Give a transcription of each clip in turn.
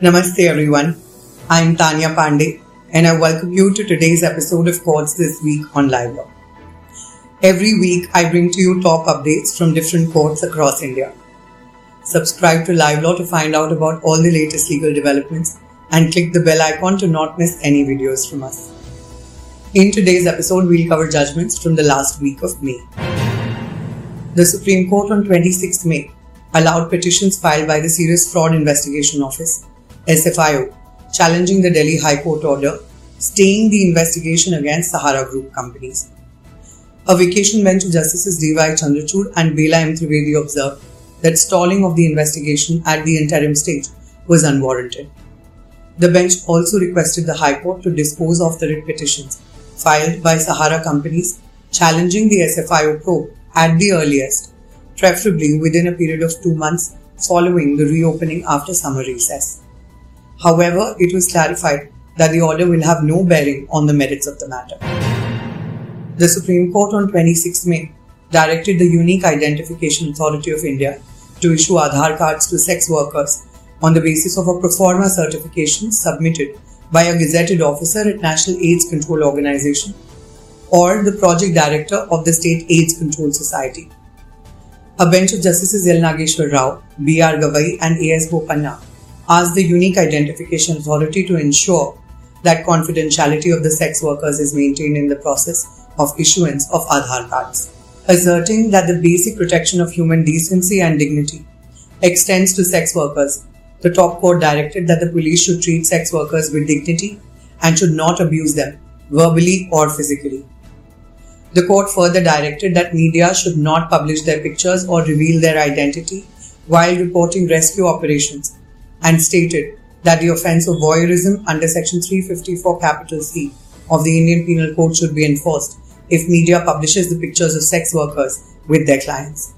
Namaste everyone. I'm Taniya Pandey and I welcome you to today's episode of Courts This Week on Live Law. Every week I bring to you top updates from different courts across India. Subscribe to Live Law to find out about all the latest legal developments and click the bell icon to not miss any videos from us. In today's episode, we'll cover judgments from the last week of May. The Supreme Court on 26th May allowed petitions filed by the Serious Fraud Investigation Office, SFIO, challenging the Delhi High Court order staying the investigation against Sahara Group companies. A vacation bench of Justices D.Y. Chandrachud and Bela M. Trivedi observed that stalling of the investigation at the interim stage was unwarranted. The bench also requested the High Court to dispose of the writ petitions filed by Sahara companies challenging the SFIO probe at the earliest, preferably within a period of two months following the reopening after summer recess. However, it was clarified that the order will have no bearing on the merits of the matter. The Supreme Court on 26 May directed the Unique Identification Authority of India to issue Aadhaar cards to sex workers on the basis of a pro forma certification submitted by a gazetted officer at National AIDS Control Organization or the project director of the State AIDS Control Society. A bench of Justices L. Nageshwar Rao, B. R. Gavai, and A. S. Bopanna asked the Unique Identification Authority to ensure that confidentiality of the sex workers is maintained in the process of issuance of Aadhaar cards, asserting that the basic protection of human decency and dignity extends to sex workers the top court directed that the police should treat sex workers with dignity and should not abuse them, verbally or physically. The court further directed that media should not publish their pictures or reveal their identity while reporting rescue operations and stated that the offence of voyeurism under section 354 capital C of the Indian Penal Code should be enforced if media publishes the pictures of sex workers with their clients.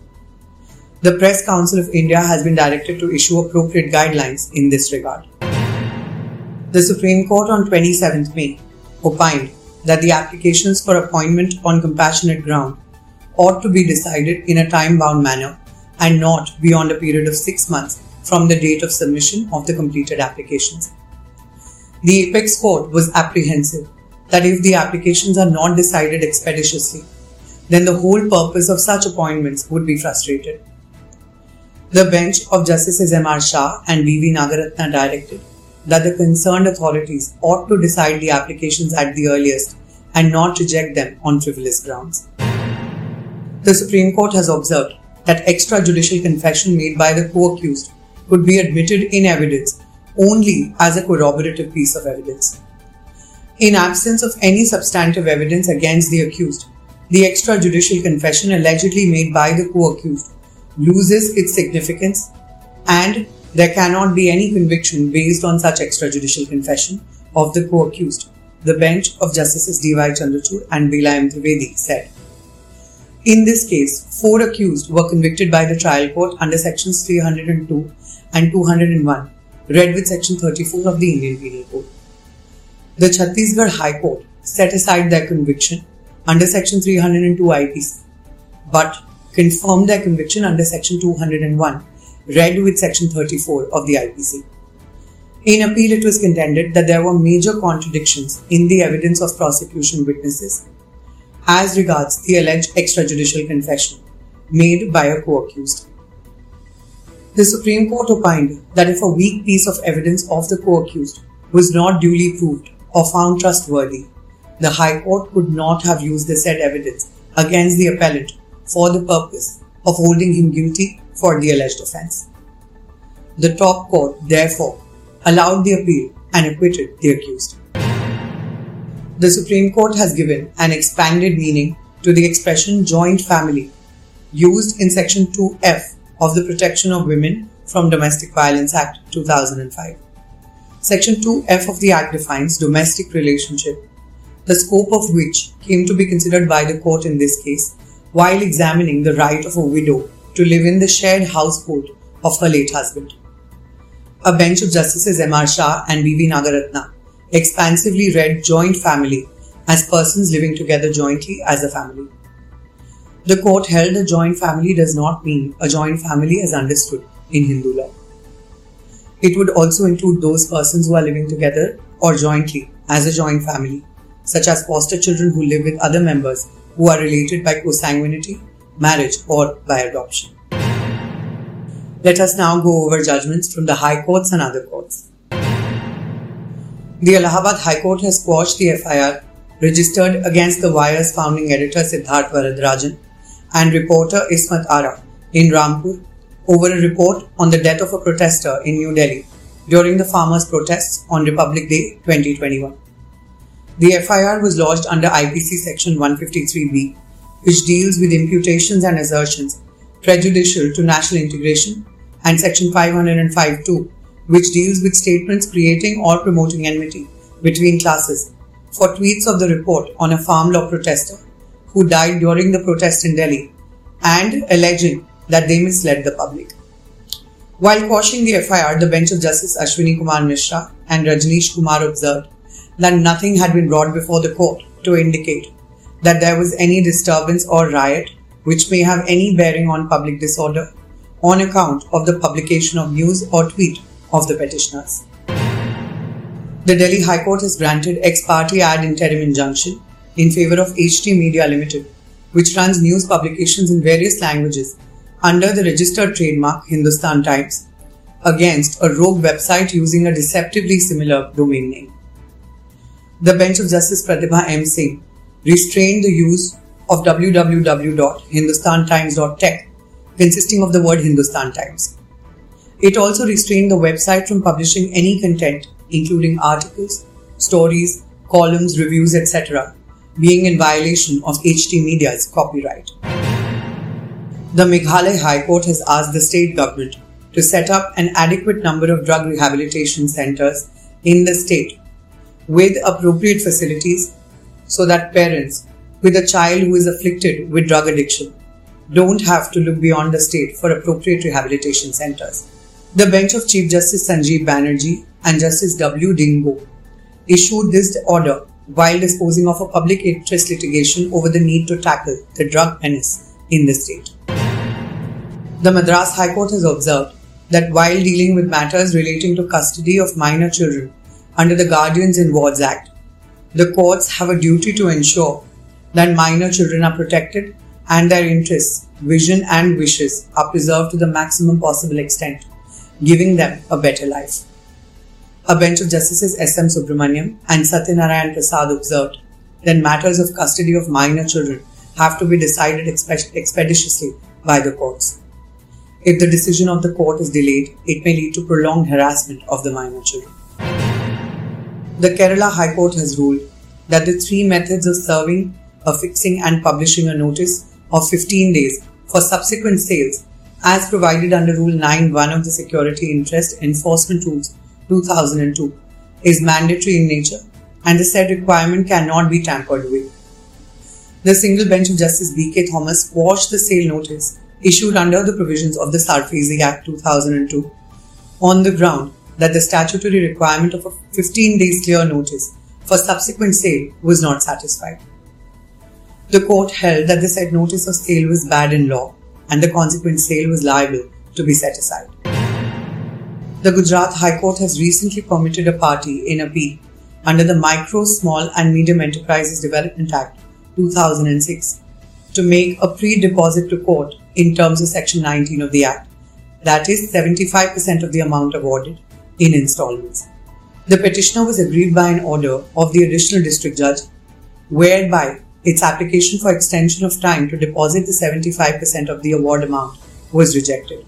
The Press Council of India has been directed to issue appropriate guidelines in this regard. The Supreme Court on 27th May opined that the applications for appointment on compassionate ground ought to be decided in a time bound manner and not beyond a period of six months from the date of submission of the completed applications. The Apex Court was apprehensive that if the applications are not decided expeditiously, then the whole purpose of such appointments would be frustrated. The bench of Justices M. R. Shah and. V. Nagaratna directed that the concerned authorities ought to decide the applications at the earliest and not reject them on frivolous grounds. The Supreme Court has observed that extrajudicial confession made by the co-accused could be admitted in evidence only as a corroborative piece of evidence. In absence of any substantive evidence against the accused, the extrajudicial confession allegedly made by the co-accused loses its significance and there cannot be any conviction based on such extrajudicial confession of the co-accused, the bench of Justices D.Y. Chandrachud and Bela M. Trivedi said. In this case, four accused were convicted by the trial court under sections 302 and 201, read with section 34 of the Indian Penal Code. The Chhattisgarh High Court set aside their conviction under section 302 IPC, but confirmed their conviction under Section 201, read with Section 34 of the IPC. In appeal, it was contended that there were major contradictions in the evidence of prosecution witnesses as regards the alleged extrajudicial confession made by a co accused. The Supreme Court opined that if a weak piece of evidence of the co accused was not duly proved or found trustworthy, the High Court could not have used the said evidence against the appellant for the purpose of holding him guilty for the alleged offence. The top court, therefore, allowed the appeal and acquitted the accused. The Supreme Court has given an expanded meaning to the expression joint family used in Section 2F of the Protection of Women from Domestic Violence Act 2005. Section 2F of the Act defines domestic relationship, the scope of which came to be considered by the court in this case while examining the right of a widow to live in the shared household of her late husband. A bench of Justices M. R. Shah and B. V. Nagaratna expansively read joint family as persons living together jointly as a family. The court held a joint family does not mean a joint family as understood in Hindu law. It would also include those persons who are living together or jointly as a joint family, such as foster children who live with other members who are related by consanguinity, marriage, or by adoption. Let us now go over judgments from the High Courts and other courts. The Allahabad High Court has quashed the FIR registered against the Wire's founding editor Siddharth Varadarajan and reporter Ismat Ara in Rampur over a report on the death of a protester in New Delhi during the farmers' protests on Republic Day 2021. The FIR was lodged under IPC Section 153B, which deals with imputations and assertions prejudicial to national integration, and Section 505.2, which deals with statements creating or promoting enmity between classes for tweets of the report on a farm law protester who died during the protest in Delhi and alleging that they misled the public. While quashing the FIR, the bench of Justice Ashwini Kumar Mishra and Rajneesh Kumar observed that nothing had been brought before the court to indicate that there was any disturbance or riot which may have any bearing on public disorder on account of the publication of news or tweet of the petitioners. The Delhi High Court has granted ex parte ad interim injunction in favor of HT Media Limited, which runs news publications in various languages under the registered trademark Hindustan Times against a rogue website using a deceptively similar domain name. The bench of Justice Pratibha M. Singh restrained the use of www.hindustantimes.tech consisting of the word Hindustan Times. It also restrained the website from publishing any content, including articles, stories, columns, reviews, etc., being in violation of HT Media's copyright. The Meghalaya High Court has asked the state government to set up an adequate number of drug rehabilitation centers in the state with appropriate facilities so that parents with a child who is afflicted with drug addiction don't have to look beyond the state for appropriate rehabilitation centers. The bench of Chief Justice Sanjeev Banerjee and Justice W. Diengdoh issued this order while disposing of a public interest litigation over the need to tackle the drug menace in the state. The Madras High Court has observed that while dealing with matters relating to custody of minor children under the Guardians and Wards Act, the courts have a duty to ensure that minor children are protected and their interests, vision, and wishes are preserved to the maximum possible extent, giving them a better life. A bench of Justices S. M. Subramaniam and Satyanarayan Prasad observed that matters of custody of minor children have to be decided expeditiously by the courts. If the decision of the court is delayed, it may lead to prolonged harassment of the minor children. The Kerala High Court has ruled that the three methods of serving, affixing, and publishing a notice of 15 days for subsequent sales, as provided under Rule 9.1 of the Security Interest Enforcement Rules 2002, is mandatory in nature and the said requirement cannot be tampered with. The single bench of Justice B.K. Thomas quashed the sale notice issued under the provisions of the SARFAESI Act 2002 on the ground that the statutory requirement of a 15 days clear notice for subsequent sale was not satisfied. The court held that the said notice of sale was bad in law and the consequent sale was liable to be set aside. The Gujarat High Court has recently permitted a party in appeal under the Micro, Small and Medium Enterprises Development Act 2006 to make a pre-deposit to court in terms of Section 19 of the Act, that is 75% of the amount awarded in installments. The petitioner was aggrieved by an order of the additional district judge, whereby its application for extension of time to deposit the 75% of the award amount was rejected.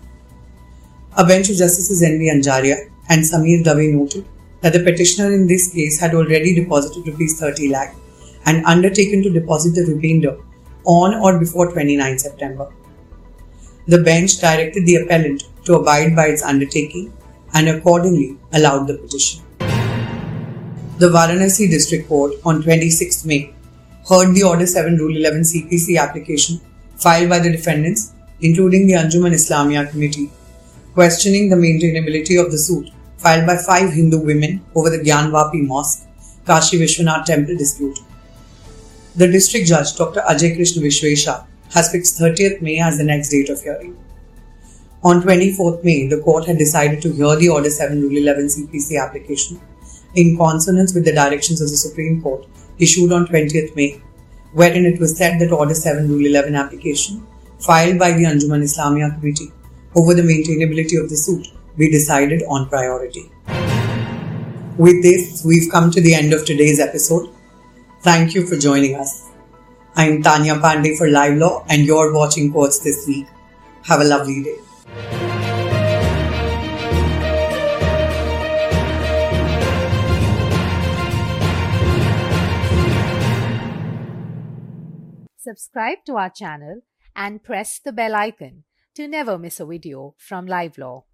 A bench of Justices N.V. Anjaria and Samir Dave noted that the petitioner in this case had already deposited rupees 30 lakh and undertaken to deposit the remainder on or before 29 September. The bench directed the appellant to abide by its undertaking and accordingly allowed the petition. The Varanasi District Court on 26 May heard the Order 7 Rule 11 CPC application filed by the defendants, including the Anjuman Islamia Committee, questioning the maintainability of the suit filed by five Hindu women over the Gyanvapi Mosque, Kashi Vishwanath Temple dispute. The District Judge, Dr. Ajay Krishna Vishwesha, has fixed 30th May as the next date of hearing. On 24th May, the court had decided to hear the Order 7 Rule 11 CPC application in consonance with the directions of the Supreme Court issued on 20th May, wherein it was said that Order 7 Rule 11 application filed by the Anjuman Islamia Committee over the maintainability of the suit We decided on priority. With this, we've come to the end of today's episode. Thank you for joining us. I'm Taniya Pandey for Live Law, and you're watching Courts This Week. Have a lovely day. Subscribe to our channel and press the bell icon to never miss a video from Live Law.